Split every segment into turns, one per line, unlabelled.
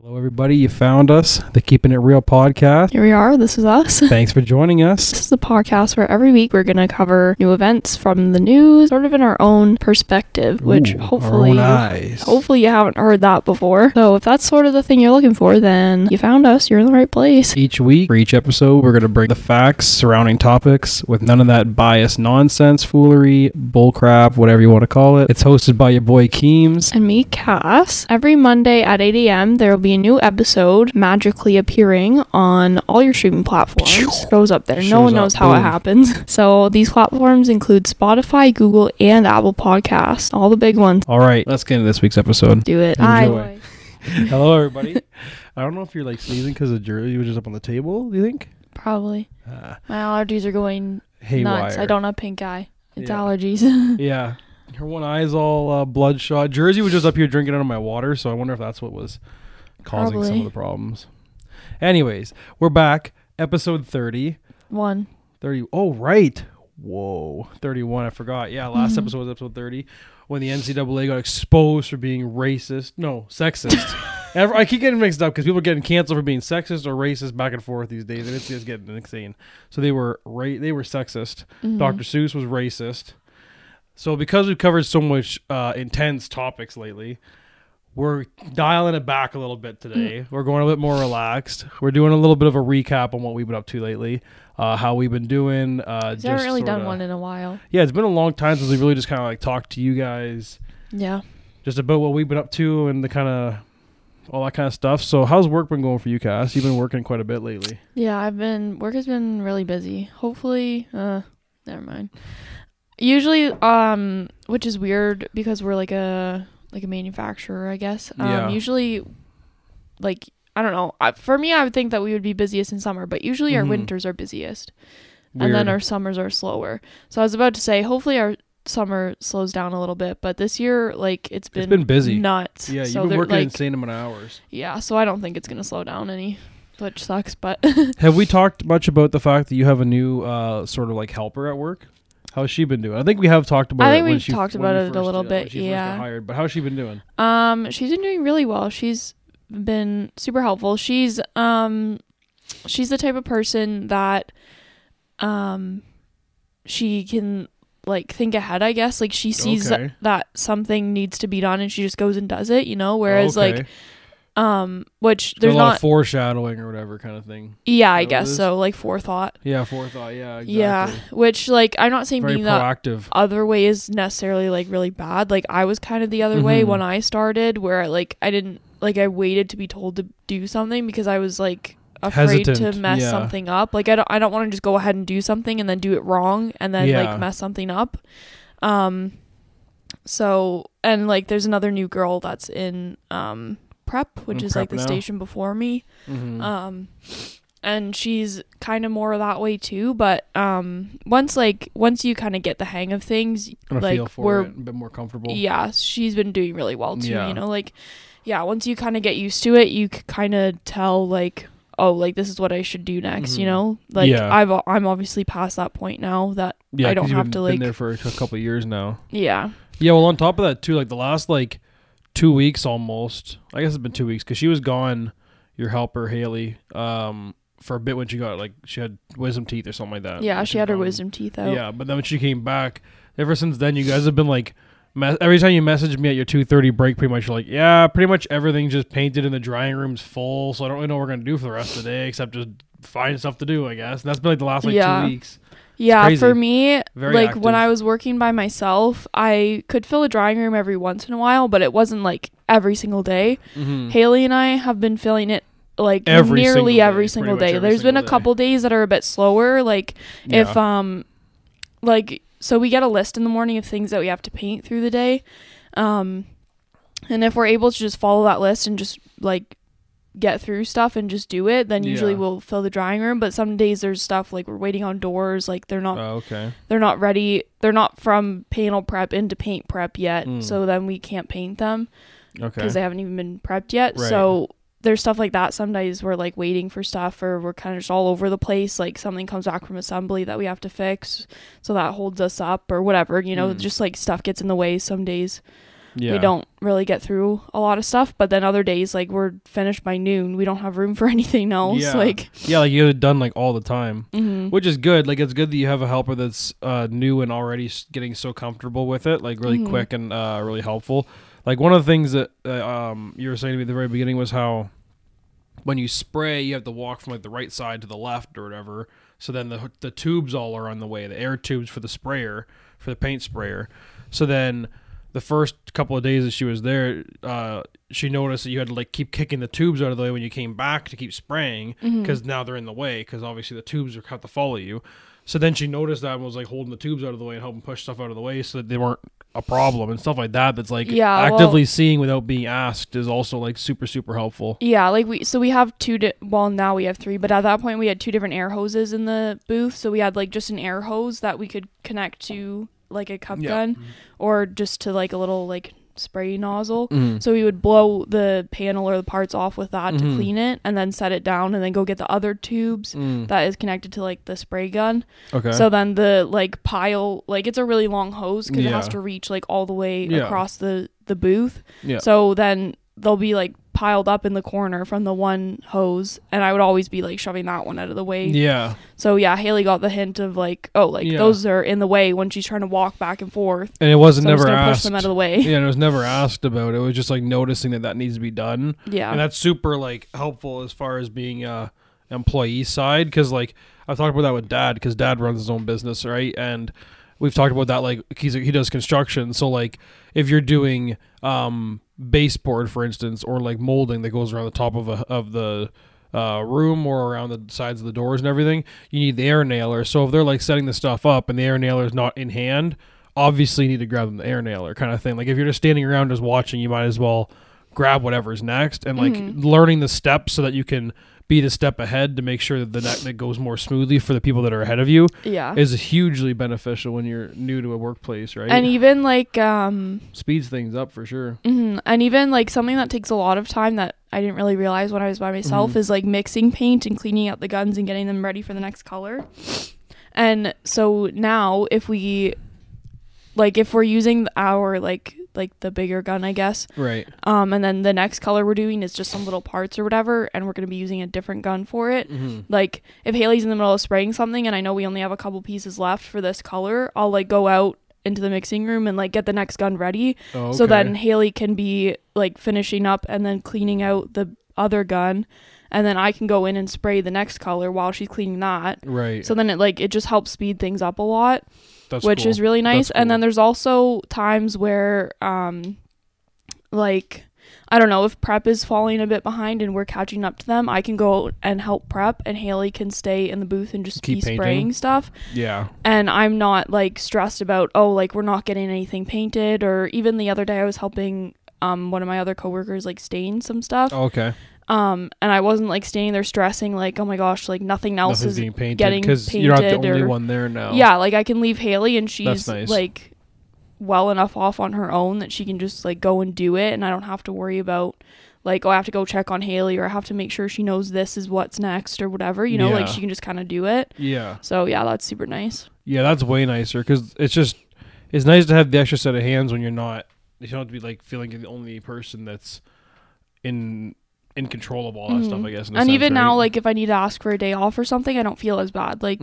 Hello, everybody. You found us, the Keeping It Real podcast.
Here we are. This is us.
Thanks for joining us.
This is the podcast where every week we're going to cover new events from the news, sort of in our own perspective, which
Ooh,
hopefully
eyes.
hopefully you haven't heard that before. So if that's sort of the thing you're looking for, then you found us. You're in the right place.
Each week, for each episode, we're going to bring the facts surrounding topics with none of that biased nonsense, foolery, bullcrap, whatever you want to call it. It's hosted by your boy Keems.
And me, Cass. Every Monday at 8 a.m., there will be a new episode magically appearing on all your streaming platforms. Shows up there. No one knows how it happens. So these platforms include Spotify, Google, and Apple Podcasts. All the big ones.
All right, let's get into this week's episode.
Do it.
Enjoy. Hello, everybody. I don't know if you're like sneezing because the jersey was just up on the table. Do you think?
Probably.
Uh,
My allergies are going
haywire.
nuts. I don't have pink eye. It's
Yeah.
allergies.
Yeah. Her one eye's all uh, bloodshot. Jersey was just up here drinking out of my water, so I wonder if that's what was causing some of the problems. Anyways, we're back. Episode 30.
One.
30. Oh, right. Whoa. 31. I forgot. Yeah, last
Mhm.
episode was episode 30 when the NCAA got exposed for being racist. No, sexist. I keep getting mixed up because people are getting canceled for being sexist or racist back and forth these days, and it's just getting insane. So they were ra- they were sexist.
Mhm.
Dr. Seuss was racist. So because we've covered so much uh, intense topics lately, we're dialing it back a little bit today. We're going a bit more relaxed. We're doing a little bit of a recap on what we've been up to lately, uh, how we've been doing. Uh,
I haven't really done
sorta-
one in a while.
Yeah, it's been a long time since we really just kind of like talked to you guys
Yeah.
just about what we've been up to and the kind of all that kind of stuff. So how's work been going for you, Cass? You've been working quite a bit lately.
Yeah, I've been work has been really busy. Hopefully, uh never mind. Usually um which is weird because we're like a like a manufacturer, I guess. Um
Yeah.
usually like I don't know. I, for me I would think that we would be busiest in summer, but usually our
Mhm.
winters are busiest
Weird.
and then our summers are slower. So I was about to say hopefully our summer slows down a little bit, but this year like it's been
been busy.
nuts.
yeah, you've
so
been
they're,
working
like,
insane amount of hours.
Yeah, so I don't think it's gonna slow down any, which sucks. But
Have we talked much about the fact that you have a new uh, sort of like helper at work? How's she been doing? I think we have talked about.
I
it
think
when
we've
she-
talked about it a little bit, yeah.
hired, but how's she been doing?
um, she's been doing really well. She's been super helpful. She's um, she's the type of person that um, she can like think ahead. I guess like she sees
Okay.
that something needs to be done and she just goes and does it. You know, whereas
okay.
like um, which
So
there's
a lot
not.
of foreshadowing or whatever kind of thing.
yeah, I
that what it
guess so. Like forethought.
Yeah, forethought. Yeah, exactly.
Yeah, which like I'm not saying
very
being that
proactive.
other way is necessarily like really bad. Like I was kind of the other way
Mhm.
when I started where like I didn't like I waited to be told to do something because I was like afraid
Hesitant,
to mess
yeah.
something up. Like I don't I don't want to just go ahead and do something and then do it wrong and then
Yeah.
like mess something up. Um so and like there's another new girl that's in um prep, which
In
is like the
now?
station before me.
Mhm.
Um and she's kind of more that way too, but um once like once you kind of get the hang of things, like,
feel for
we're-
it, a bit more comfortable.
yeah, she's been doing really well too,
Yeah.
you know, like yeah, once you kind of get used to it, you kind of tell like oh, like this is what I should do next, you
Mhm.
know? Like
Yeah.
I've I'm obviously past that point now that
yeah.
I don't have
been,
to,
been
like-
there for a couple of years now.
yeah.
Yeah, well, on top of that too, like the last like two weeks almost. I guess it's been two weeks because she was gone. Your helper Haley, um, for a bit when she got like she had wisdom teeth or something like that.
Yeah,
She's
she had her wisdom teeth out.
Yeah, but then when she came back, ever since then, you guys have been like, me- every time you message me at your two thirty break, pretty much you're like, yeah, pretty much everything's just painted and the drying room's full, so I don't really know what we're gonna do for the rest of the day except just find stuff to do, I guess. And that's been like the last like
Yeah.
two weeks.
Yeah,
crazy.
for me,
Very
like
active.
when I was working by myself, I could fill a drawing room every once in a while, but it wasn't like every single day.
Mm-hmm.
Haley and I have been filling it like
Every single
nearly
day,
every single day.
every
There's been
single
a
day.
couple days that are a bit slower, like if um like so we get a list in the morning of things that we have to paint through the day. Um and if we're able to just follow that list and just like get through stuff and just do it, then usually
Yeah.
we'll fill the drying room, but some days there's stuff like we're waiting on doors, like they're not
oh, okay.
they're not ready they're not from panel prep into paint prep yet
Mm.
so then we can't paint them
Okay.
because they haven't even been prepped yet
Right.
so there's stuff like that some days we're like waiting for stuff or we're kind of just all over the place like something comes back from assembly that we have to fix so that holds us up or whatever you know
Mm.
just like stuff gets in the way some days
Yeah.
we don't really get through a lot of stuff. But then other days, like we're finished by noon, we don't have room for anything else.
Yeah.
Like,
Yeah, like you get it done like all the time,
mhm.
which is good. Like it's good that you have a helper that's uh, new and already getting so comfortable with it, like really
Mhm.
quick and uh, really helpful. Like one of the things that uh, um, you were saying to me at the very beginning was how when you spray, you have to walk from like the right side to the left or whatever. So then the the tubes all are on the way, the air tubes for the sprayer, for the paint sprayer. So then the first couple of days that she was there, uh, she noticed that you had to like keep kicking the tubes out of the way when you came back to keep spraying because now they're in the way because obviously the tubes are have to follow you. So then she noticed that and was like holding the tubes out of the way and helping push stuff out of the way so that they weren't a problem and stuff like that. That's like
Yeah, well-
actively seeing without being asked is also like super super helpful.
Yeah, like we so we have two. Di- well, now we have three, but at that point we had two different air hoses in the booth. So we had like just an air hose that we could connect to like a cup
Yeah.
gun, or just to like a little like spray nozzle.
Mhm.
So we would blow the panel or the parts off with that
Mhm.
to clean it, and then set it down, and then go get the other tubes
Mm.
that is connected to like the spray gun.
Okay.
So then the like pile, like it's a really long hose because it has to reach like all the way
Yeah.
across the the booth.
Yeah.
So then there'll be like piled up in the corner from the one hose, and I would always be like shoving that one out of the way.
yeah.
So yeah, Haley got the hint of like, oh, like
Yeah.
those are in the way when she's trying to walk back and forth.
And it wasn't
so
never
gonna
asked.
push them out of the way.
yeah, and it was never asked about. It was just like noticing that that needs to be done.
Yeah.
and that's super like helpful as far as being a employee side because like I've talked about that with dad because dad runs his own business right and we've talked about that like he's he does construction. So like if you're doing um baseboard for instance or like molding that goes around the top of a of the uh, room or around the sides of the doors and everything you need the air nailer. So if they're like setting the stuff up and the air nailer is not in hand obviously you need to grab the air nailer kind of thing. Like if you're just standing around just watching you might as well grab whatever's next and like
Mhm.
learning the steps so that you can be the step ahead to make sure that the that goes more smoothly for the people that are ahead of you
yeah.
is hugely beneficial when you're new to a workplace, right?
And even like um
Speeds things up for sure.
mhm, and even like something that takes a lot of time that I didn't really realize when I was by myself
Mhm.
is like mixing paint and cleaning out the guns and getting them ready for the next color. And so now if we like if we're using our like like the bigger gun, I guess,
Right.
um and then the next color we're doing is just some little parts or whatever and we're going to be using a different gun for it.
Mm-hmm.
Like if Haley's in the middle of spraying something and I know we only have a couple pieces left for this color, I'll like go out into the mixing room and like get the next gun ready
Oh,
so then Haley can be like finishing up and then cleaning out the other gun and then I can go in and spray the next color while she's cleaning that.
right.
So then it like it just helps speed things up a lot,
That's
which
cool.
is really nice.
That's
And then there's also times where um like I don't know if prep is falling a bit behind and we're catching up to them, I can go and help prep and Haley can stay in the booth and just
Keep
be
painting.
spraying stuff
yeah.
and I'm not like stressed about oh like we're not getting anything painted or even the other day I was helping um one of my other coworkers like stain some stuff
Oh, okay.
Um and I wasn't like standing there stressing like oh my gosh like nothing else
Nothing's
is
being painted
getting
because you're not the only
or-
one there now.
yeah like I can leave Haley and she's
nice.
like well enough off on her own that she can just like go and do it and I don't have to worry about like oh I have to go check on Haley or I have to make sure she knows this is what's next or whatever you know like she can just kind of do it
Yeah.
so yeah that's super nice
Yeah, that's way nicer because it's just it's nice to have the extra set of hands when you're not. You don't have to be like feeling you're the only person that's in in control of all that stuff.
Mhm.
I guess. in a
and
sense,
even now like if i need to ask for a day off or something i don't feel as bad like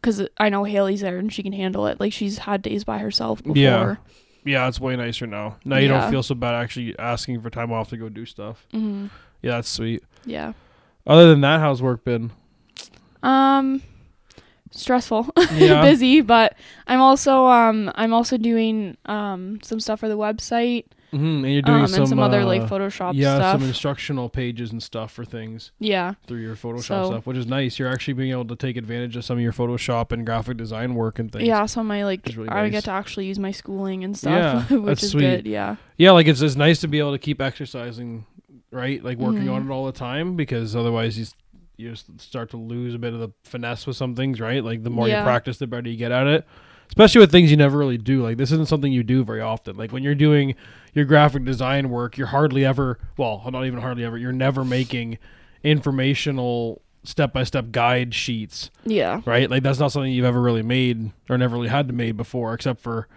because i know haley's there and she can handle it like she's had days by herself before
Yeah. yeah, it's way nicer now. Now you
Yeah.
don't feel so bad actually asking for time off to go do stuff.
hmm
Yeah, that's sweet.
yeah
Other than that, how's work been?
um stressful
Yeah.
busy but i'm also um i'm also doing um some stuff for the website
hmm And you're doing
um
some,
and some other like
uh,
photoshop
yeah,
stuff
some instructional pages and stuff for things
yeah
through your Photoshop
So-
stuff, which is nice. You're actually being able to take advantage of some of your Photoshop and graphic design work and things.
yeah so my like
really
i
nice.
get to actually use my schooling and stuff
Yeah,
which
that's
is
sweet.
good yeah
Yeah, like it's it's nice to be able to keep exercising, right? Like working
Mhm.
on it all the time because otherwise you you just start to lose a bit of the finesse with some things, right? Like the more you practice, the better you get at it. Especially with things you never really do. Like this isn't something you do very often. Like when you're doing your graphic design work, you're hardly ever well, not even hardly ever. You're never making informational step-by-step guide sheets
yeah
right? Like that's not something you've ever really made or never really had to made before, except for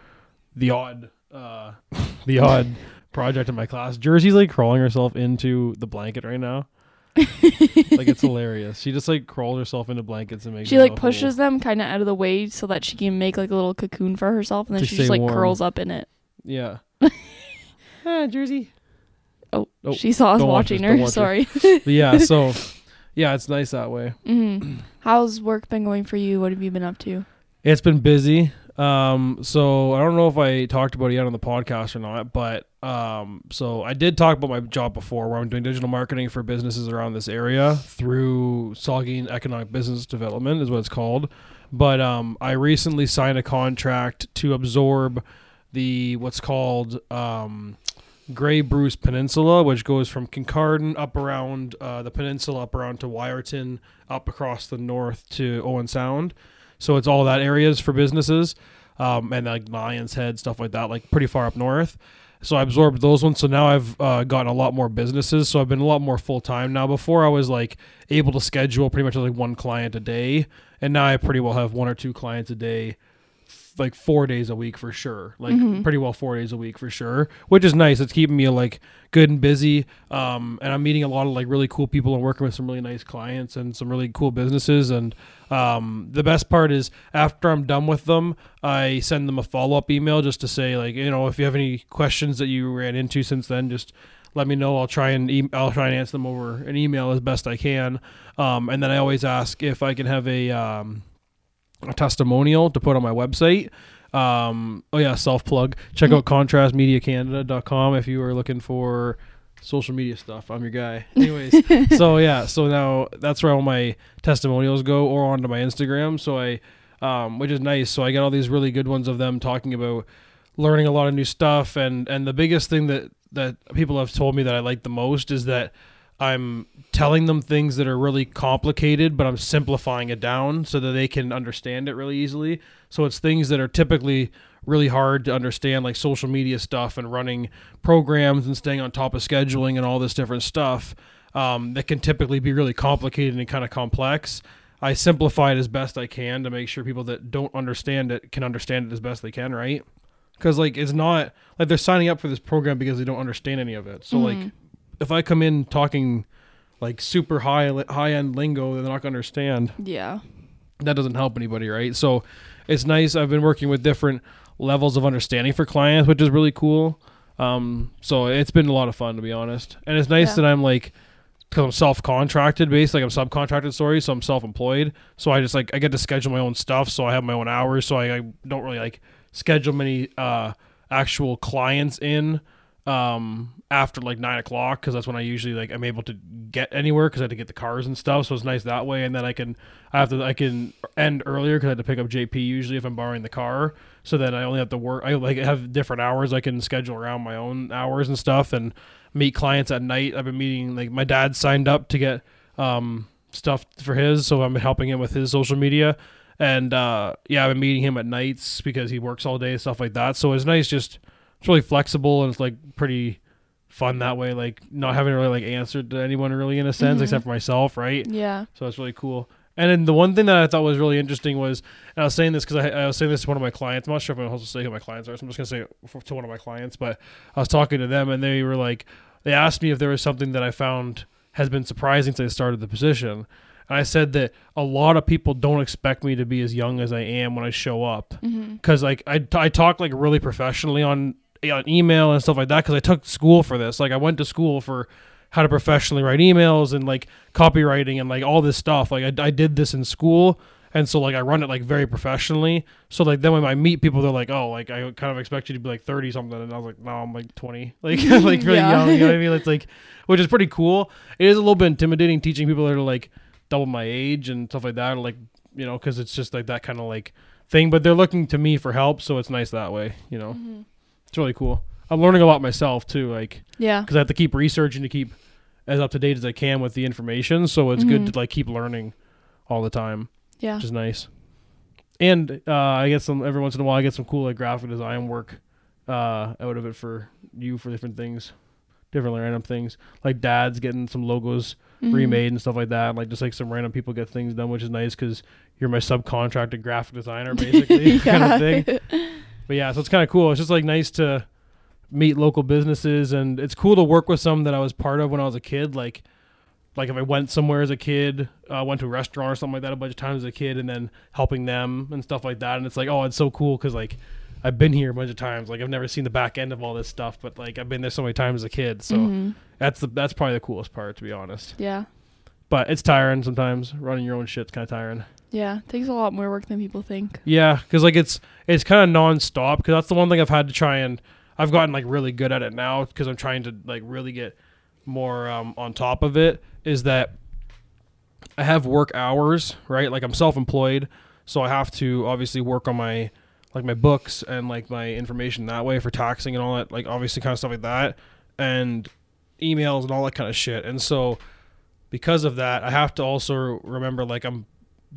the odd uh, the odd project in my class. Jersey's like crawling herself into the blanket right now. like it's hilarious. She just like crawls herself into blankets and makes.
She like pushes them kind of out of the way so that she can make like a little cocoon for herself, and then
To
she just like
warm.
curls up in it.
Yeah. ah, Jersey.
Oh,
Oh,
she saw us
don't watch
watching her.
watch.
Sorry.
Yeah. So, yeah, it's nice that way.
Mm-hmm. How's work been going for you? What have you been up to?
It's been busy. Um, so I don't know if I talked about it yet on the podcast or not, but um, so I did talk about my job before, where I'm doing digital marketing for businesses around this area through Saugeen Economic Business Development, is what it's called. But um, I recently signed a contract to absorb the what's called um, Grey Bruce Peninsula, which goes from Kincardine up around uh, the peninsula, up around to Wiarton, up across the north to Owen Sound. So it's all that areas for businesses, um, and like Lions Head stuff like that, like pretty far up north. So I absorbed those ones. So now I've uh, gotten a lot more businesses. So I've been a lot more full time now. Before I was like able to schedule pretty much like one client a day, and now I pretty well have one or two clients a day, like four days a week for sure. Like
Mhm.
pretty well four days a week for sure, which is nice. It's keeping me like good and busy. Um, and I'm meeting a lot of like really cool people and working with some really nice clients and some really cool businesses. And um, the best part is after I'm done with them, I send them a follow up email just to say like, you know, if you have any questions that you ran into since then, just let me know. I'll try and e- I'll try and answer them over an email as best I can. Um, and then I always ask if I can have a um, a testimonial to put on my website. Um, oh yeah, self plug. Check out contrastmediacanada.com if you are looking for social media stuff. I'm your guy. Anyways, so yeah, so now that's where all my testimonials go or onto my Instagram. So I um, which is nice. So I get all these really good ones of them talking about learning a lot of new stuff and and the biggest thing that that people have told me that I like the most is that I'm telling them things that are really complicated, but I'm simplifying it down so that they can understand it really easily. So it's things that are typically really hard to understand, like social media stuff and running programs and staying on top of scheduling and all this different stuff um, that can typically be really complicated and kind of complex. I simplify it as best I can to make sure people that don't understand it can understand it as best they can, right? Because like it's not like they're signing up for this program because they don't understand any of it. So like
Mhm.
If I come in talking like super high high end lingo they're not gonna understand,
Yeah.
that doesn't help anybody, right? So it's nice. I've been working with different levels of understanding for clients, which is really cool. Um, so it's been a lot of fun to be honest, and it's nice
Yeah.
that I'm like because I'm self contracted based, like I'm subcontracted, sorry, so I'm self employed. So I just like I get to schedule my own stuff, so I have my own hours, so I, I don't really like schedule many uh actual clients in um after like nine o'clock because that's when I usually like I'm able to get anywhere because I had to get the cars and stuff. So it's nice that way, and then I can I have to I can end earlier because I had to pick up JP usually if I'm borrowing the car. So then I only have to work. I like have different hours I can schedule around my own hours and stuff, and meet clients at night. I've been meeting like my dad signed up to get um stuff for his, so I'm helping him with his social media. And uh, yeah, I've been meeting him at nights because he works all day and stuff like that. So it's nice, just it's really flexible and it's like pretty fun that way. Like not having really like answered to anyone really in a sense,
Mhm.
except for myself, right?
Yeah.
So it's really cool. And then the one thing that I thought was really interesting was, and I was saying this because I, I was saying this to one of my clients. I'm not sure if I'm supposed to say who my clients are, so I'm just gonna say to one of my clients. But I was talking to them, and they were like, they asked me if there was something that I found has been surprising since I started the position. And I said that a lot of people don't expect me to be as young as I am when I show up because like I, I talk like really professionally on on email and stuff like that because I took school for this. Like I went to school for how to professionally write emails and like copywriting and like all this stuff. Like I, I did this in school. And so like I run it like very professionally. So like then when I meet people, they're like, oh, like I kind of expect you to be like thirty something, and I was like, no, I'm like twenty, like like really
Yeah.
young. You know what I mean? It's like, which is pretty cool. It is a little bit intimidating teaching people that are like double my age and stuff like that, or like you know, because it's just like that kind of like thing. But they're looking to me for help, so it's nice that way. You know,
hmm
it's really cool. I'm learning a lot myself too, like
Yeah.
because I have to keep researching to keep as up to date as I can with the information. So it's
Mhm.
good to like keep learning all the time,
Yeah.
which is nice. And uh, I get some every once in a while. I get some cool like graphic design work uh, out of it for you for different things, different random things. Like dad's getting some logos
Mhm.
remade and stuff like that. Like just like some random people get things done, which is nice because you're my subcontracted graphic designer basically kind of thing. but yeah, so it's kind of cool. It's just like nice to meet local businesses, and it's cool to work with some that I was part of when I was a kid. Like, like if I went somewhere as a kid, uh, went to a restaurant or something like that a bunch of times as a kid, and then helping them and stuff like that. And it's like, oh, it's so cool because like I've been here a bunch of times. Like I've never seen the back end of all this stuff, but like I've been there so many times as a kid. So
Mhm.
that's the that's probably the coolest part, to be honest.
Yeah.
But it's tiring sometimes. Running your own shit's kind of tiring.
Yeah. Takes a lot more work than people think.
Yeah, because like it's it's kind of nonstop. Because that's the one thing I've had to try and I've gotten like really good at it now. Because I'm trying to like really get more um, on top of it. Is that I have work hours, right? Like I'm self-employed, so I have to obviously work on my like my books and like my information that way for taxing and all that. Like obviously kind of stuff like that, and emails and all that kind of shit. And so because of that, I have to also remember like I'm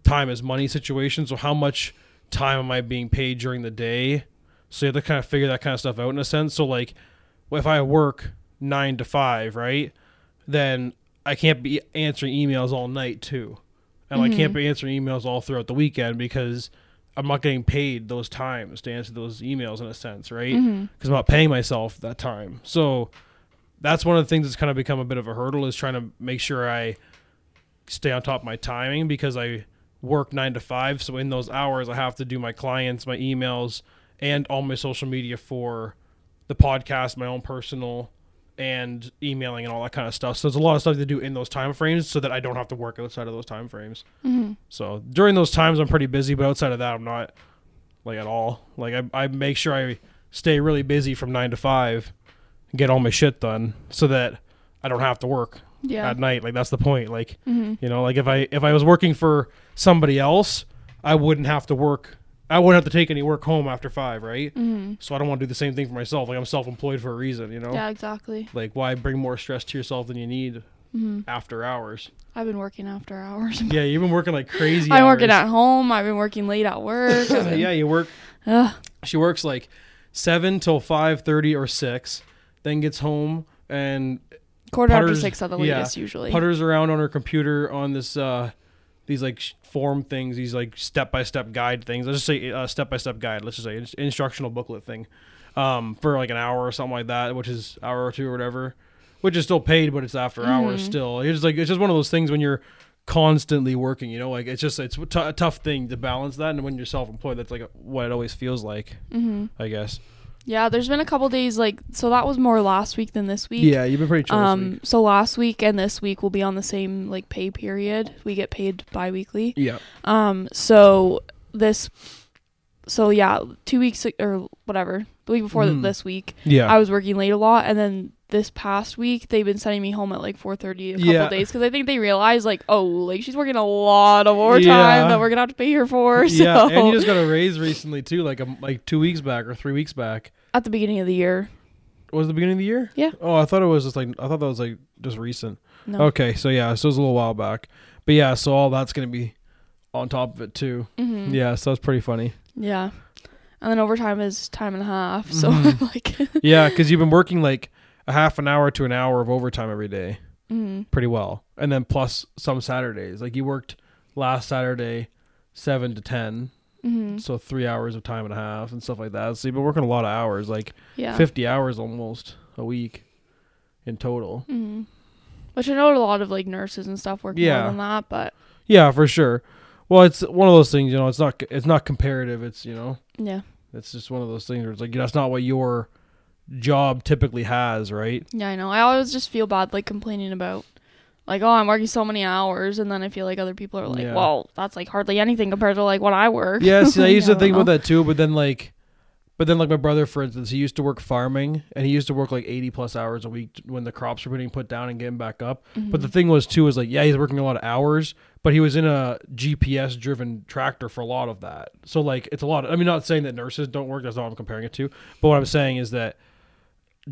time is money situation. So how much time am I being paid during the day? So you have to kind of figure that kind of stuff out in a sense. So like, if I work nine to five, right, then I can't be answering emails all night too, and I can't
Mhm.
be answering emails all throughout the weekend because I'm not getting paid those times to answer those emails in a sense, right? Because I'm not paying myself that time. So that's one of the things that's kind of become a bit of a hurdle is trying to make sure I stay on top of my timing because I work nine to five. So in those hours, I have to do my clients, my emails, and all my social media for the podcast, my own personal and emailing and all that kind of stuff. So there's a lot of stuff to do in those time frames so that I don't have to work outside of those time frames.
Mhm.
So during those times, I'm pretty busy, but outside of that, I'm not like at all. Like I, I make sure I stay really busy from nine to five, and get all my shit done, so that I don't have to work
Yeah.
at night. Like that's the point. Like
Mhm.
you know, like if I if I was working for somebody else, I wouldn't have to work. I wouldn't have to take any work home after five, right?
Mhm.
So I don't want to do the same thing for myself. Like I'm self-employed for a reason, you know.
Yeah. Exactly.
Like why bring more stress to yourself than you need
Mhm.
after hours?
I've been working after hours.
Yeah, you've been working like crazy.
I'm working at home. I've been working late at work. Been-
yeah, you work
Ugh.
She works like seven till five thirty or six, then gets home and
Quarter after
Putters-
six at the
yeah,
latest, usually.
putters around on her computer on this uh these like form things, these like step by step guide things. Let's just say uh, step by step guide. Let's just say ins- instructional booklet thing, um, for like an hour or something like that, which is hour or two or whatever, which is still paid, but it's after hours
Mhm.
still. It's just like it's just one of those things when you're constantly working, you know, like it's just it's a t- a tough thing to balance that, and when you're self employed, that's like what it always feels like,
hmm
I guess.
Yeah, there's been a couple days like so that was more last week than this week.
Yeah, you've been pretty chill
Um. So last week and this week will be on the same like pay period. We get paid bi-weekly.
Yeah.
Um. So this. So yeah, two weeks or whatever. The week before
Mhm.
this week,
Yeah.
I was working late a lot, and then this past week they've been sending me home at like 4:30 a couple
Yeah.
days because I think they realize like oh like she's working a lot of overtime
Yeah.
that we're gonna have to pay her for. So
yeah, and you just got a raise recently too, like a, like two weeks back or three weeks back.
At the beginning of the year.
Was it the beginning of the year?
Yeah.
Oh, I thought it was just like I thought that was like just recent.
No.
Okay, so yeah, so it was a little while back, but yeah, so all that's gonna be on top of it too.
hmm
Yeah, so that's pretty funny.
Yeah. And then overtime is time and a half. So
Mhm.
like
yeah, because you've been working like a half an hour to an hour of overtime every day,
mhm.
pretty well, and then plus some Saturdays. Like you worked last Saturday, seven to ten,
Mhm.
so three hours of time and a half and stuff like that. So you've been working a lot of hours, like
Yeah.
50 hours almost a week in total.
hmm Which I know a lot of like nurses and stuff work
Yeah.
more than that, but
Yeah, for sure. Well, it's one of those things, you know, it's not it's not comparative, it's, you know,
yeah.
it's just one of those things where it's like that's not what your job typically has, right?
Yeah, I know. I always just feel bad like complaining about like, oh, I'm working so many hours and then I feel like other people are like,
Yeah.
well, that's like hardly anything compared to like what I work.
Yeah, see, I used to think about that too, but then like but then like my brother for instance, he used to work farming and he used to work like 80 plus hours a week when the crops were being put down and getting back up. But the
Mhm.
thing was too is like yeah, he's working a lot of hours, but he was in a GPS driven tractor for a lot of that. So like it's a lot. Of, I mean, not saying that nurses don't work. That's not what I'm comparing it to. But what I'm saying is that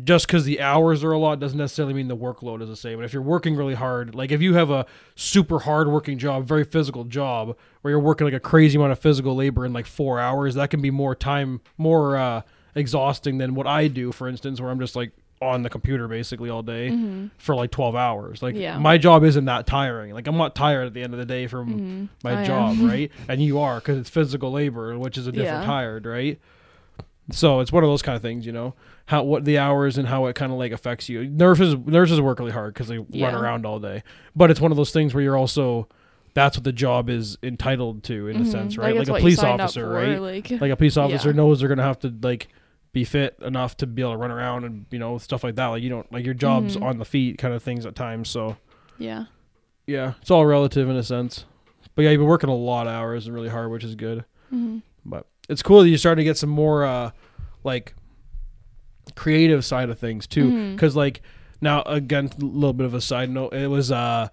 just because the hours are a lot doesn't necessarily mean the workload is the same. And if you're working really hard, like if you have a super hard working job, very physical job, where you're working like a crazy amount of physical labor in like four hours, that can be more time, more uh, exhausting than what I do, for instance, where I'm just like on the computer basically all day
Mhm.
for like 12 hours. Like
Yeah.
my job isn't that tiring. Like I'm not tired at the end of the day from
Mhm.
my
I
job, right? And you are because it's physical labor, which is a different
Yeah.
tired, right? So it's one of those kind of things, you know, how what the hours and how it kind of like affects you. Nurses nurses work really hard because they run around all day, but it's one of those things where you're also that's what the job is entitled to in a
Mhm.
sense, right?
it's
Like, a police officer,
for,
right?
Like,
Like a police officer
Yeah.
knows they're gonna have to like be fit enough to be able to run around and you know stuff like that. Like you don't like your job's
Mhm.
on the feet kind of things at times. So
yeah.
yeah, it's all relative in a sense. But yeah, you've been working a lot of hours and really hard, which is good.
hmm
But it's cool that you're starting to get some more uh like creative side of things too. Because like now again, a little bit of a side note. It was uh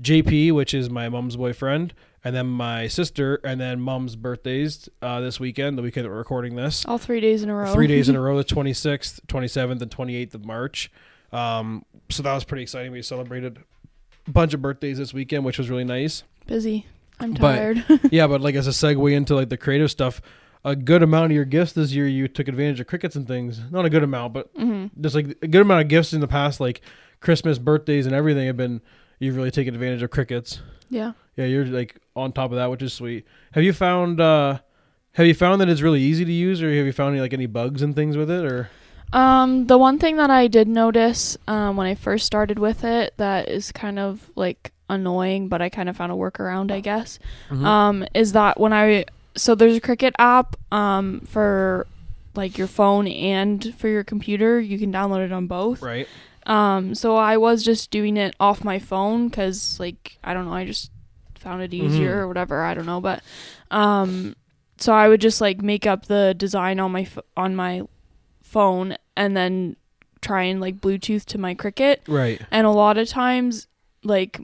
JP, which is my mom's boyfriend, and then my sister, and then mom's birthdays uh, this weekend, the weekend that we're recording this.
All three days in a row.
Three days in a row, the 26th, 27th, and 28th of March. Um, so that was pretty exciting. We celebrated a bunch of birthdays this weekend, which was really nice.
Busy. I'm
But-
tired.
yeah, but like as a segue into like the creative stuff, a good amount of your gifts this year you took advantage of Cricuts and things. Not a good amount, but
hmm
just like a good amount of gifts in the past, like Christmas, birthdays, and everything have been you've really taken advantage of Cricuts.
Yeah.
Yeah, you're like on top of that, which is sweet. Have you found uh have you found that it's really easy to use, or have you found any, like any bugs and things with it, or
Um, the one thing that I did notice um, when I first started with it that is kind of like annoying, but I kind of found a workaround, I guess,
Mm-hmm.
um, is that when I so there's a Cricut app um, for like your phone and for your computer. You can download it on both.
right?
Um, so I was just doing it off my phone because, like, I don't know, I just found it easier
Mhm.
or whatever. I don't know, but um, so I would just like make up the design on my ph- on my phone and then try and like Bluetooth to my Cricut.
Right.
And a lot of times, like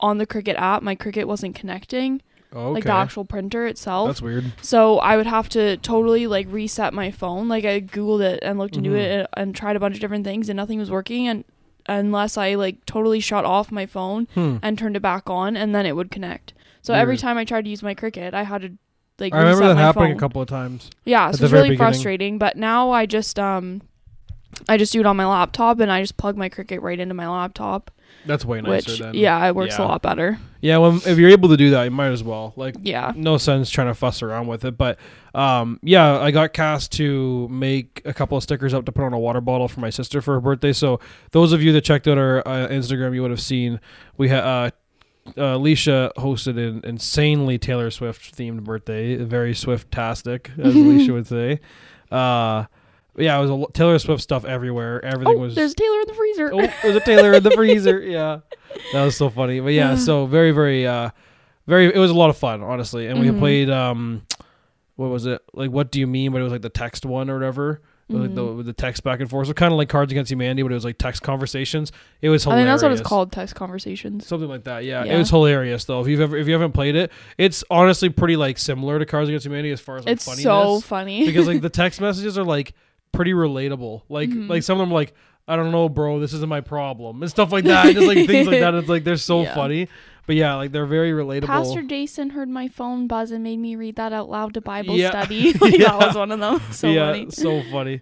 on the Cricut app, my Cricut wasn't connecting,
okay.
like the actual printer itself.
That's weird.
So I would have to totally like reset my phone. Like I googled it and looked into
Mhm.
it and tried a bunch of different things and nothing was working and unless I like totally shut off my phone
Hmm.
and turned it back on and then it would connect. So every time I tried to use my Cricut, I had to like
I remember that
my
happening
phone.
a couple of times.
Yeah, so it's really
beginning.
frustrating, but now I just um I just do it on my laptop and I just plug my Cricut right into my laptop,
That's way nicer
which
then.
yeah, it works
Yeah.
a lot better.
Yeah, well, if you're able to do that, you might as well. Like,
Yeah.
no sense trying to fuss around with it. But um, yeah, I got Cass to make a couple of stickers up to put on a water bottle for my sister for her birthday. So those of you that checked out our uh, Instagram, you would have seen we had uh, uh, Alicia hosted an insanely Taylor Swift themed birthday, very Swift-tastic, as Alicia would say. Uh, yeah, it was a Taylor Swift stuff everywhere. Everything
Oh,
was
there's Taylor in the freezer.
oh, there's a Taylor in the freezer. Yeah, that was so funny. But yeah, so very, very, uh, very. It was a lot of fun, honestly. And we
Mhm.
played, um, what was it? Like, what do you mean? But it was like the text one or whatever. Like the, the text back and forth. So kind of like Cards Against Humanity, but it was like text conversations. It was hilarious.
I think that's what it's called, text conversations.
Something like that. Yeah.
Yeah.
it was hilarious though. If you've ever, if you haven't played it, it's honestly pretty like similar to Cards Against Humanity as far as like
It's
funniness
so funny.
because like the text messages are like pretty relatable. Like
Mhm.
like some of them are like I don't know, bro, this isn't my problem and stuff like that. Just like things like that. It's like they're so
Yeah.
funny. But yeah, like they're very relatable.
Pastor Jason heard my phone buzz and made me read that out loud to Bible
Yeah.
study. like
Yeah.
that was one of them. So
yeah,
funny.
so funny.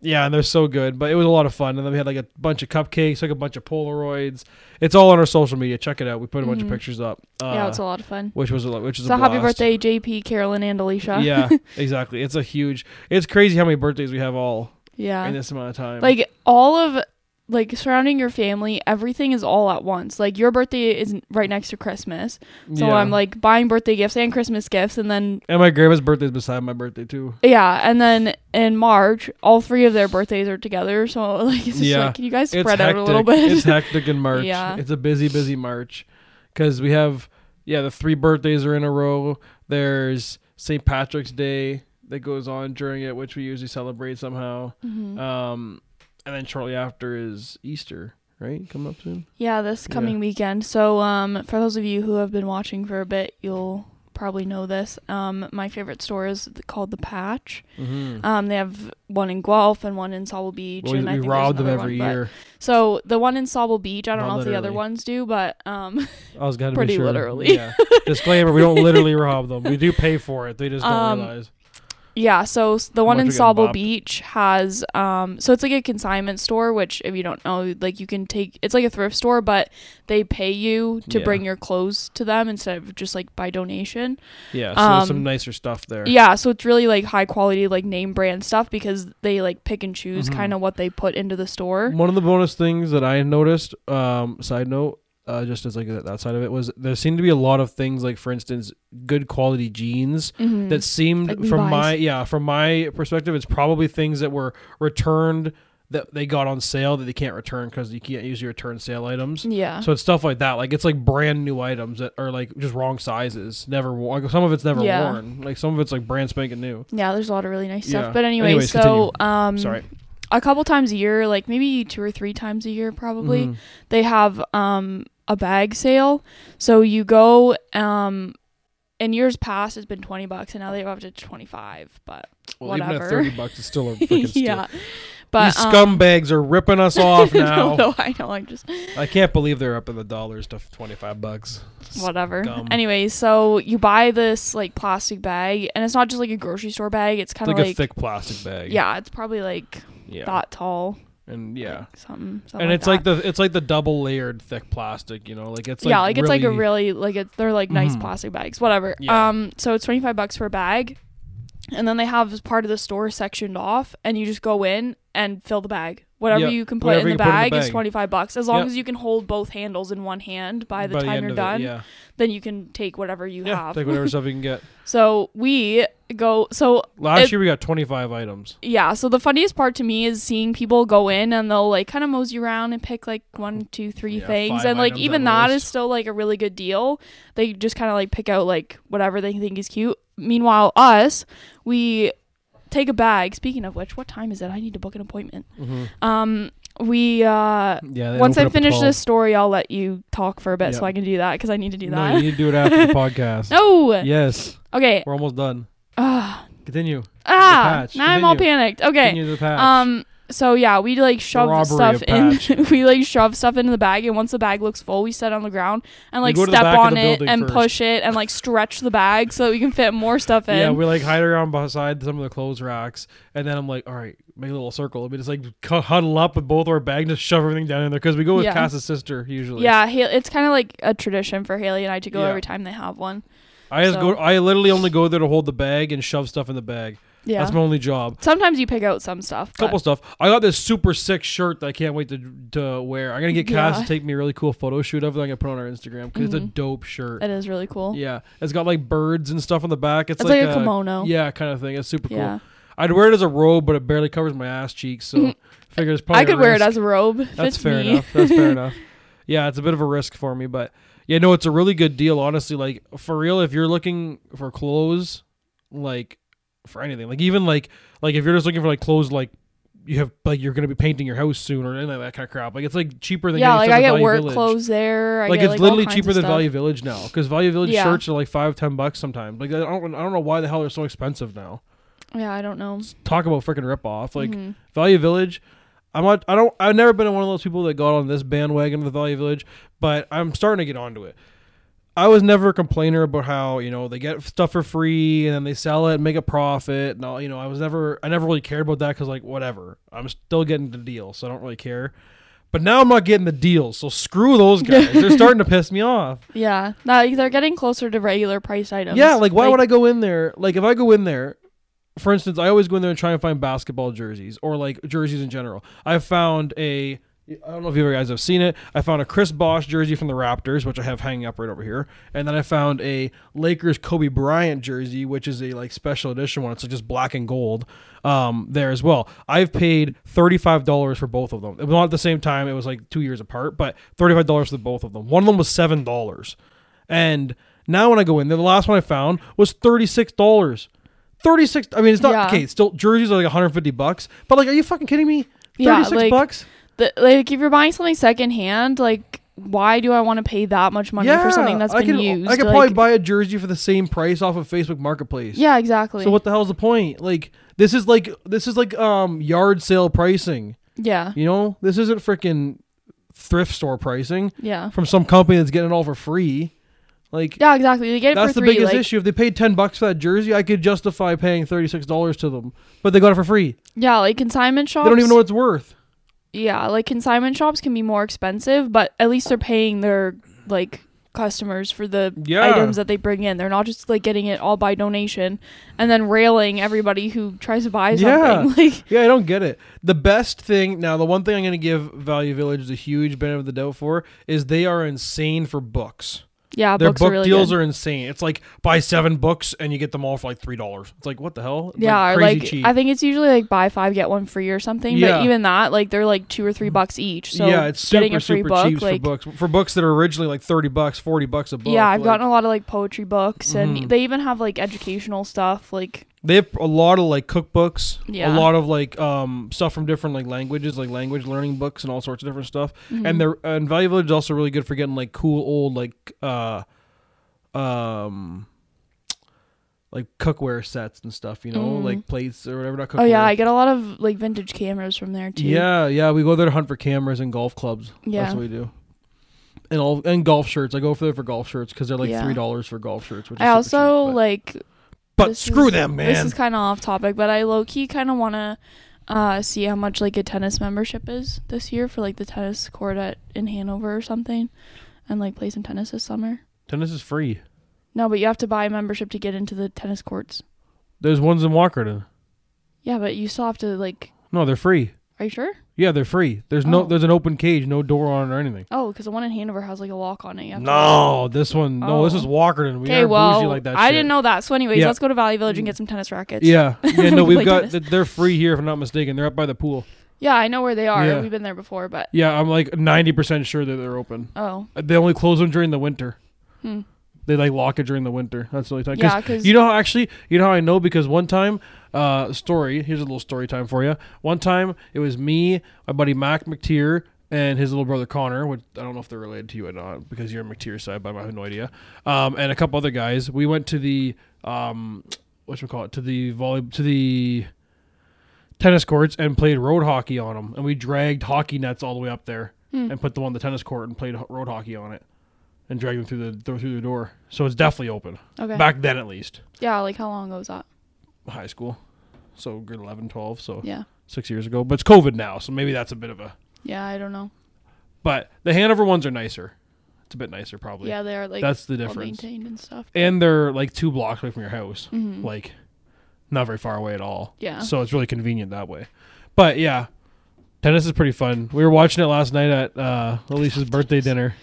Yeah, and they're so good. But it was a lot of fun. And then we had like a bunch of cupcakes, like a bunch of Polaroids. It's all on our social media. Check it out. We put a bunch of
Mhm.
pictures up. Uh,
yeah, it's a lot of fun.
which was a lo- which is
So
a
happy
blast.
birthday, JP, Carolyn, and Alicia.
yeah, exactly. It's a huge. It's crazy how many birthdays we have all
yeah.
in this amount of time.
Like all of like surrounding your family, everything is all at once. Like your birthday is right next to Christmas. So
Yeah.
I'm like buying birthday gifts and Christmas gifts and then
and my grandma's birthday is beside my birthday too.
yeah, and then in March, all three of their birthdays are together. So like it's just
Yeah.
like can you guys spread out a little bit?
It's hectic in March.
Yeah.
It's a busy, busy March because we have yeah the three birthdays are in a row. There's St. Patrick's Day that goes on during it, which we usually celebrate somehow.
Mhm.
Um, and then shortly after is Easter, right? Coming up soon.
Yeah, this
Yeah.
coming weekend. So, um, for those of you who have been watching for a bit, you'll probably know this. Um, my favorite store is called The Patch.
Mm-hmm.
Um, they have one in Guelph and one in Sauble Beach,
we
and I think
rob them every
one,
year.
So the one in Sauble Beach, I don't
Not
know if the other ones do, but um,
I was gonna
pretty
be sure.
literally.
Yeah. Disclaimer: We don't literally rob them. We do pay for it. They just don't
Um,
realize.
Yeah, so the one in
are getting
Sauble
bopped.
Beach has um so it's like a consignment store which if you don't know like you can take it's like a thrift store but they pay you to
Yeah.
bring your clothes to them instead of just like by donation.
Yeah, so there's some
Um,
nicer stuff there.
Yeah, so it's really like high quality like name brand stuff because they like pick and choose
Mhm.
kind of what they put into the store.
One of the bonus things that I noticed, um, side note, uh, just as like that side of it was there seemed to be a lot of things like, for instance, good quality jeans
Mhm.
that seemed
Like
from my yeah from my perspective, it's probably things that were returned that they got on sale that they can't return because you can't use your return sale items.
yeah.
So it's stuff like that. Like it's like brand new items that are like just wrong sizes, never worn. Some of it's never
Yeah.
worn. Like some of it's like brand spanking new.
yeah, there's a lot of really nice stuff.
Yeah.
But anyway,
Anyways,
so um
Sorry.
a couple times a year, like maybe two or three times a year probably.
Mhm.
they have um a bag sale. So you go um in years past it's been 20 bucks and now they have up to 25 but
Well, even at
whatever.
thirty bucks, it's still a freaking steal.
yeah but
These
um,
scumbags are ripping us off now.
no, no, I know I just
I can't believe they're up in the dollars to twenty five bucks.
whatever
Scum.
anyways so you buy this like plastic bag and it's not just like a grocery store bag it's kind
like,
of
a
like,
thick plastic bag.
yeah it's probably like
yeah,
that tall
and yeah,
like something, something
and
like
it's like the it's like the double layered thick plastic. You know, like it's like
yeah, like it's like a
really-
really like it's they're like nice
Mhm.
plastic bags, whatever.
Yeah.
Um, so it's twenty five bucks for a bag, and then they have part of the store sectioned off, and you just go in and fill the bag. Whatever
Yeah,
you can put in
you
the
put in the
bag is twenty five bucks. As long
Yep.
as you can hold both handles in one hand by the
by
time
end
you're done,
It, yeah,
then you can take whatever you
yeah,
have.
take whatever stuff you can get.
so we go. So
Last
It-
year we got twenty five items.
yeah, so the funniest part to me is seeing people go in and they'll like kind of mosey around and pick like one, two, three
Yeah,
things, and like even
at
that is still like a really good deal. They just kind of like pick out like whatever they think is cute. Meanwhile, us, we take a bag. Speaking of which, what time is it? I need to book an appointment.
Mm-hmm.
Um, we uh.
Yeah.
Once I finish this story, I'll let you talk for a bit so I can do that because I need to do that no,
you need to do it after the podcast.
No.
Yes,
Okay.
we're almost done.
Ah.
Continue.
ah.
patch.
Now I'm all panicked. Okay.
Continue the patch.
Um. So yeah, we like shove
robbery
stuff in. we like shove stuff into the bag, and once the bag looks full, we set it on the ground and like
go to the
step on it and
first.
push it and like stretch the bag so that we can fit more stuff in.
Yeah, we like hide around beside some of the clothes racks, and then I'm like, all right, make a little circle. We just like huddle up with both our bags, just shove everything down in there because we go with
Yeah.
Cass's sister usually.
yeah, it's kind of like a tradition for Haley and I to go
Yeah.
every time they have one.
I just
so-
go. I literally only go there to hold the bag and shove stuff in the bag.
Yeah.
That's my only job.
Sometimes you pick out some stuff.
Couple stuff. I got this super sick shirt that I can't wait to to wear. I'm gonna get Cass
Yeah.
to take me a really cool photo shoot of it. I'm gonna put on our Instagram because it's a
Mhm.
dope shirt.
It is really cool.
Yeah, it's got like birds and stuff on the back. It's,
It's like, a kimono.
Yeah, kind of thing. It's super cool.
Yeah.
I'd wear it as a robe, but it barely covers my ass cheeks, so I figure it's probably.
I could wear it as a robe.
That's fair
me.
enough. That's fair enough. Yeah, it's a bit of a risk for me, but yeah, no, it's a really good deal. Honestly, like for real, if you're looking for clothes, like for anything, like even like like if you're just looking for like clothes, like you have like you're gonna be painting your house soon or anything like that kind of crap. Like it's like cheaper than
yeah, like I get
Value
work
Village.
clothes there. I
Like
get,
it's
like,
literally cheaper than
stuff.
Value Village now because Value Village
Yeah.
shirts are like five ten bucks sometimes. Like I don't I don't know why the hell they're so expensive now.
Yeah, I don't know.
Talk about freaking rip off. Like
Mhm.
Value Village. I'm not. I don't. I've never been one of those people that got on this bandwagon of the Value Village, but I'm starting to get onto it. I was never a complainer about how you know they get stuff for free and then they sell it and make a profit. And all, you know, I was never. I never really cared about that because like whatever. I'm still getting the deal, so I don't really care. But now I'm not getting the deals, so screw those guys. They're starting to piss me off.
Yeah, no, they're getting closer to regular price items.
Yeah, like why would I go in there? Like if I go in there, for instance, I always go in there and try and find basketball jerseys or like jerseys in general. I found a I don't know if you guys have seen it. I found a Chris Bosh jersey from the Raptors, which I have hanging up right over here, and then I found a Lakers Kobe Bryant jersey, which is a like special edition one. It's like just black and gold um, there as well. I've paid thirty five dollars for both of them. It was not at the same time. It was like two years apart, but thirty five dollars for both of them. One of them was seven dollars, and now when I go in there, the last one I found was thirty six dollars. Thirty six. I mean, it's not
Yeah.
okay. Still, jerseys are like one hundred fifty bucks, but like, are you fucking kidding me? Thirty
Yeah, like,
bucks.
The, like if you're buying something secondhand, like why do I want to pay that much money for something that's
I
been
could,
used?
I could
Like,
probably buy a jersey for the same price off of Facebook Marketplace.
Yeah, exactly.
So what the hell's the point? Like this is like this is like um yard sale pricing.
yeah,
You know, this isn't freaking thrift store pricing
yeah.
from some company that's getting it all for free. Like
Yeah, exactly. They get it
that's
for
the biggest
like,
issue. If they paid ten bucks for that jersey, I could justify paying thirty six dollars to them. But they got it for free.
yeah, like consignment shops.
They don't even know what it's worth.
Yeah, like consignment shops can be more expensive, but at least they're paying their like customers for the
Yeah.
items that they bring in. They're not just like getting it all by donation and then railing everybody who tries to buy
Yeah.
something. Like
Yeah, I don't get it. The best thing now, the one thing I'm going to give Value Village the huge benefit of the doubt for is they are insane for books.
Yeah,
Their
books
book
are really
deals
good.
are insane. It's like buy seven books and you get them all for like three dollars. It's like what the hell? It's
yeah,
like crazy
like
cheap.
I think it's usually like buy five get one free or something.
Yeah.
But even that, like they're like two or three bucks each. So
yeah, it's super
getting a free
super
book,
cheap
like
for books. For books that are originally like thirty bucks, forty bucks a book.
yeah, I've
like,
gotten a lot of like poetry books, and
Mhm.
they even have like educational stuff. Like
They have a lot of like cookbooks,
Yeah.
a lot of like um stuff from different like languages, like language learning books and all sorts of different stuff.
mhm.
And they're and Value Village is also really good for getting like cool old like uh um like cookware sets and stuff, you know,
Mm.
like plates or whatever. Not cookware.
oh yeah, I get a lot of like vintage cameras from there too.
yeah, yeah. We go there to hunt for cameras and golf clubs.
Yeah.
That's what we do. And all and golf shirts. I go for there for golf shirts because they're like
Yeah.
three dollars for golf shirts. Which is
I also
cheap,
like
but
this
screw
is-
them, man.
This is kind of off topic, but I low key kind of want to uh, see how much like a tennis membership is this year for like the tennis court at in Hanover or something, and like play some tennis this summer.
Tennis is free.
No, but you have to buy a membership to get into the tennis courts.
There's ones in Walkerton.
Yeah, but you still have to like.
No, they're free.
Are you sure?
Yeah, they're free. There's no
Oh.
there's an open cage, no door on it or anything.
Oh, because the one in Hanover has like a lock on it. You have to-
No, this one no, this
Oh.
is Walkerton. We
Okay,
are
well,
bougie like that.
I
shit.
didn't know that. So, anyways,
Yeah.
let's go to Value Village and get some tennis rackets.
Yeah, yeah, no, we've
Play
got
tennis.
th- they're free here if I'm not mistaken. They're up by the pool.
Yeah, I know where they are.
Yeah.
We've been there before, but
Yeah, I'm like 90% sure that they're open.
oh,
They only close them during the winter.
hmm.
They like lock it during the winter. That's the only time. 'Cause
yeah, because
You know how actually, you know how I know because one time, uh, story. Here's a little story time for you. One time, it was me, my buddy Mac McTeer, and his little brother Connor. Which I don't know if they're related to you or not because you're on McTeer side, but I have no idea. Um, and a couple other guys. We went to the um, what we call it to the volley to the tennis courts and played road hockey on them. And we dragged hockey nets all the way up there
Hmm.
and put them on the tennis court and played road hockey on it. And dragged them through the through the door, so it's definitely open
okay,
back then at least
yeah, like how long ago was that?
high school. So grade 11, 12, so
Yeah,
six years ago. But it's COVID now, so maybe that's a bit of a.
yeah, I don't know.
But the Hanover ones are nicer. It's a bit nicer, probably.
Yeah, they are like
that's the difference.
maintained and stuff.
And they're like two blocks away from your house,
Mhm.
like not very far away at all.
yeah,
So it's really convenient that way. But yeah, tennis is pretty fun. We were watching it last night at uh, Elisa's birthday dinner.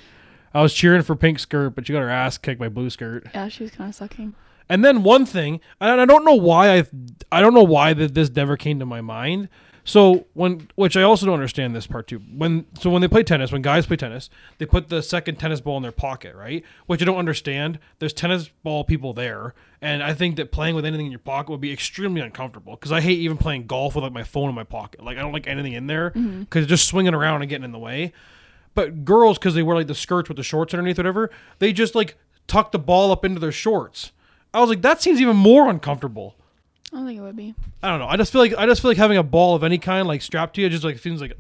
I was cheering for pink skirt, but she got her ass kicked by blue skirt.
yeah, she was kind of sucking.
And then one thing, and I don't know why I, I don't know why that this never came to my mind. So when, which I also don't understand this part too. When so when they play tennis, when guys play tennis, they put the second tennis ball in their pocket, right? Which I don't understand. There's tennis ball people there, and I think that playing with anything in your pocket would be extremely uncomfortable. Because I hate even playing golf with like my phone in my pocket. Like I don't like anything in there mm-hmm. because just swinging around and getting in the way. But girls, because they wear like the skirts with the shorts underneath, whatever, they just like tuck the ball up into their shorts. I was like, that seems even more uncomfortable.
I don't think it would be.
I don't know. I just feel like I just feel like having a ball of any kind like strapped to you just like seems like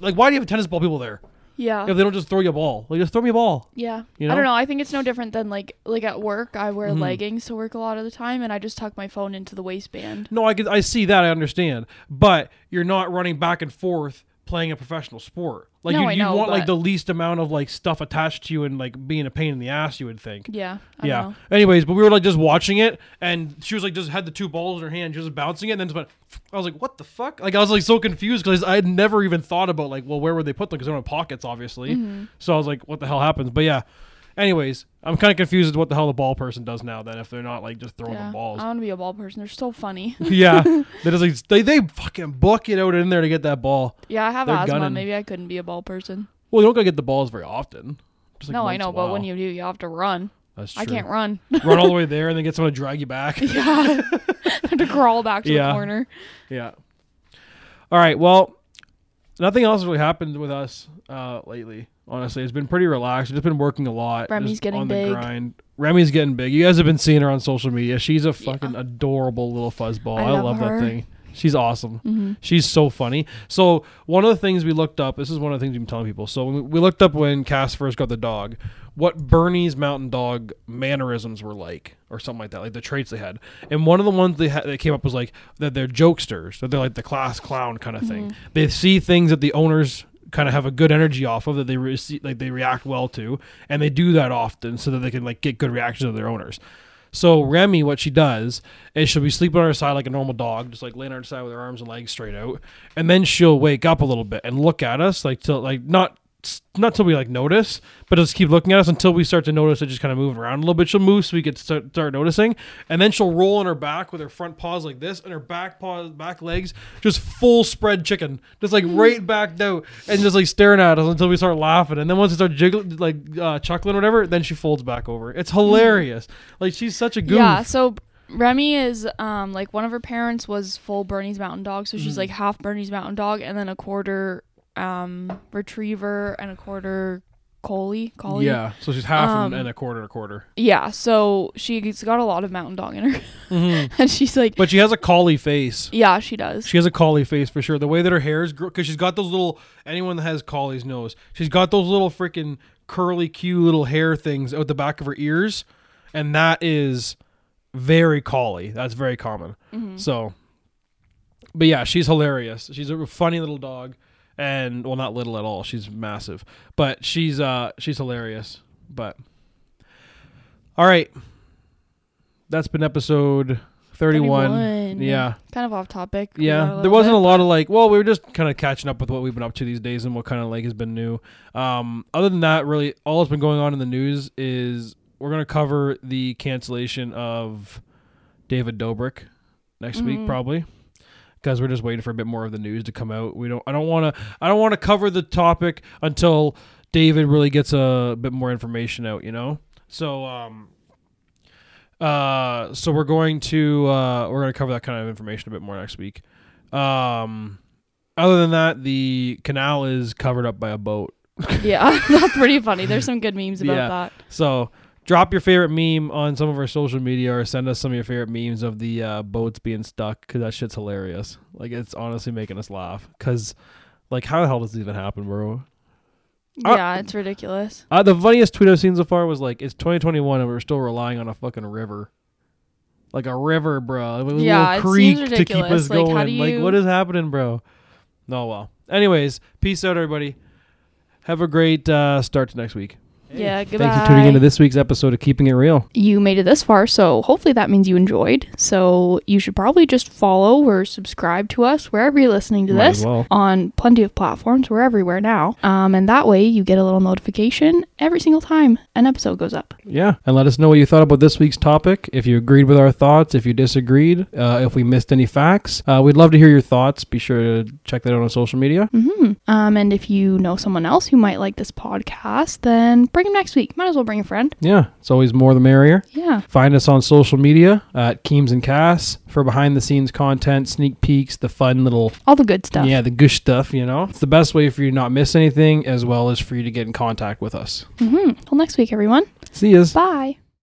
like why do you have tennis ball people there
Yeah,
if they don't just throw you a ball? Like just throw me a ball.
yeah.
You know?
I don't know. I think it's no different than like like at work. I wear
Mhm.
leggings to work a lot of the time, and I just tuck my phone into the waistband.
No, I can, I see that I understand, but you're not running back and forth playing a professional sport. Like
No,
you, you
know,
want like the least amount of like stuff attached to you and like being a pain in the ass. You would think.
Yeah, I
yeah.
Know.
Anyways, but we were like just watching it, and she was like just had the two balls in her hand, she was bouncing it, and then just went. I was like, "What the fuck?" Like I was like so confused because I had never even thought about like, well, where would they put them? Because they're in pockets, obviously.
Mm-hmm.
So I was like, "What the hell happens?" But yeah. Anyways, I'm kind of confused as to what the hell the ball person does now. Then if they're not like just throwing
Yeah,
the balls.
I want to be a ball person. They're so funny.
yeah, they just like they they fucking book it out in there to get that ball.
yeah, I have
They're
asthma.
gunning.
Maybe I couldn't be a ball person.
Well, you don't gotta get the balls very often. Just, like,
no, I know, but when you do, you have to run.
That's true.
I can't run.
run all the way there and then get someone to drag you back.
yeah, have to crawl back to
Yeah.
the corner.
Yeah. All right. Well, nothing else really happened with us uh, lately. Honestly, it's been pretty relaxed. We've just been working a lot.
Remy's getting
on
big.
the grind. Remy's getting big. You guys have been seeing her on social media. She's a fucking adorable little fuzzball.
I
I,
love her.
that thing. She's awesome.
hmm
She's so funny. So one of the things we looked up. This is one of the things we've been telling people. So we looked up when Cass first got the dog, what Bernese mountain dog mannerisms were like, or something like that, like the traits they had. And one of the ones they had that came up was like that they're jokesters, that they're like the class clown kind of thing. They see things that the owners kind of have a good energy off of that they receive, like they react well to, and they do that often so that they can like get good reactions of their owners. So Remy, what she does is she'll be sleeping on her side like a normal dog, just like laying on her side with her arms and legs straight out, and then she'll wake up a little bit and look at us like till like not not till we like notice, but just keep looking at us until we start to notice it just kind of moving around a little bit. She'll move so we could start, start noticing, and then she'll roll on her back with her front paws like this, and her back paws, back legs just full spread chicken, just like right back out, and just like staring at us until we start laughing. And then once we start jiggling, like uh, chuckling or whatever, then she folds back over. It's hilarious. Like she's such a goof.
Yeah, so Remy is um like one of her parents was full Bernese Mountain Dog, so she's
Mhm.
like half Bernese Mountain Dog and then a quarter um retriever and a quarter collie. Collie.
Yeah, so she's half
Um,
and, a quarter, a quarter.
Yeah, so she's got a lot of mountain dog in her,
Mhm.
and she's like,
But she has a collie face.
yeah, she does.
She has a collie face for sure. The way that her hair is, because she's got those little. Anyone that has collies knows she's got those little freaking curly, cute little hair things out the back of her ears, and that is very collie. That's very common.
Mhm.
So, but yeah, she's hilarious. She's a funny little dog, and well, not little at all. She's massive, but she's uh she's hilarious. But all right, that's been episode thirty-one.
31.
Yeah.
kind of off topic.
Yeah, there wasn't
bit,
a lot of like. Well, we were just kind of catching up with what we've been up to these days and what kind of like has been new. Um, other than that, really, all that's been going on in the news is we're gonna cover the cancellation of David Dobrik next week,
Mhm.
probably, because we're just waiting for a bit more of the news to come out. We don't. I don't want to. I don't want to cover the topic until David really gets a bit more information out. You know. So um. Uh, so we're going to uh, we're going to cover that kind of information a bit more next week. Um, other than that, the canal is covered up by a boat.
Yeah, that's pretty funny. There's some good memes about
Yeah.
that.
So drop your favorite meme on some of our social media, or send us some of your favorite memes of the uh, boats being stuck because that shit's hilarious. Like it's honestly making us laugh. Because like how the hell does this even happen, bro?
Yeah, it's ridiculous.
Uh, the funniest tweet I've seen so far was like, it's 2021 and we're still relying on a fucking river. Like a river, bro. A
Yeah, it
creek
seems
to keep
ridiculous.
us
Like,
going.
how do you...
Like, what is happening, bro? No, well. Anyways, peace out, everybody. Have a great uh, start to next week.
Yeah, goodbye.
Thanks for tuning into this week's episode of Keeping It Real.
you made it this far, so hopefully that means you enjoyed. So you should probably just follow or subscribe to us wherever you're listening to
Might
this
well.
on plenty of platforms. We're everywhere now. Um, and that way you get a little notification every single time an episode goes up.
Yeah, and let us know what you thought about this week's topic. If you agreed with our thoughts, if you disagreed, uh, if we missed any facts, uh, we'd love to hear your thoughts. Be sure to check that out on social media.
hmm Um, and if you know someone else who might like this podcast, then bring them next week. Might as well bring a friend.
Yeah, it's always more the merrier.
Yeah.
Find us on social media at Keems and Cass for behind the scenes content, sneak peeks, the fun little
All the good stuff.
yeah, the gush stuff. You know, it's the best way for you to not miss anything, as well as for you to get in contact with us.
Mm-hmm. Till next week, everyone.
See yous.
Bye.